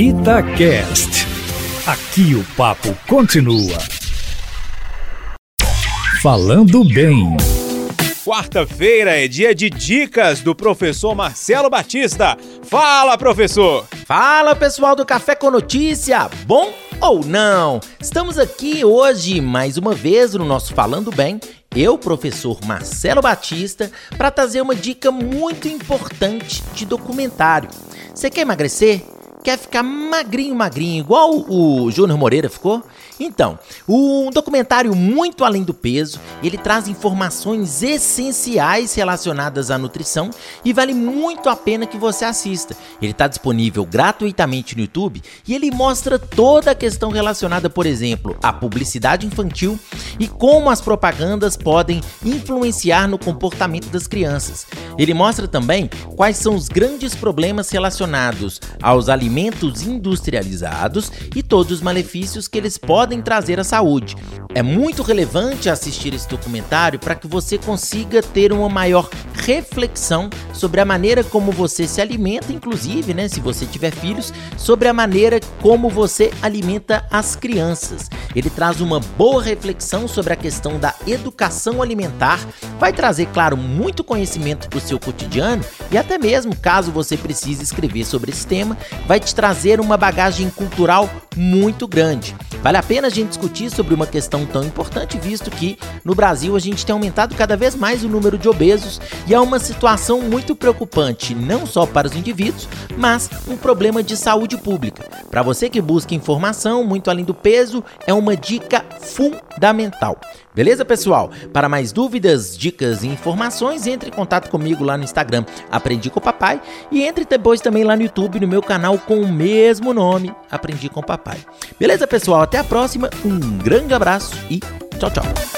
Itacast. Aqui o papo continua. Falando bem. Quarta-feira é dia de dicas do professor Marcelo Batista. Fala, professor! Fala, pessoal do Café com Notícia. Bom ou não? Estamos aqui hoje mais uma vez no nosso Falando Bem eu, professor Marcelo Batista, para trazer uma dica muito importante de documentário. Você quer emagrecer? Quer ficar magrinho, magrinho, igual o Júnior Moreira ficou? Então, um documentário muito além do peso, ele traz informações essenciais relacionadas à nutrição e vale muito a pena que você assista. Ele está disponível gratuitamente no YouTube e ele mostra toda a questão relacionada, por exemplo, à publicidade infantil e como as propagandas podem influenciar no comportamento das crianças. Ele mostra também quais são os grandes problemas relacionados aos alimentos industrializados e todos os malefícios que eles podem trazer à saúde. É muito relevante assistir esse documentário para que você consiga ter uma maior reflexão sobre a maneira como você se alimenta, inclusive, né, se você tiver filhos, sobre a maneira como você alimenta as crianças. Ele traz uma boa reflexão sobre a questão da educação alimentar, vai trazer, claro, muito conhecimento para o seu cotidiano e até mesmo, caso você precise escrever sobre esse tema, vai te trazer uma bagagem cultural muito grande. Vale a pena a gente discutir sobre uma questão tão importante, visto que no Brasil a gente tem aumentado cada vez mais o número de obesos e é uma situação muito preocupante, não só para os indivíduos, mas um problema de saúde pública. Para você que busca informação muito além do peso, é uma dica fundamental. Beleza, pessoal? Para mais dúvidas, dicas e informações, entre em contato comigo lá no Instagram, Aprendi com o Papai, e entre depois também lá no YouTube, no meu canal com o mesmo nome, Aprendi com o Papai. Beleza, pessoal? Até a próxima, um grande abraço e tchau, tchau.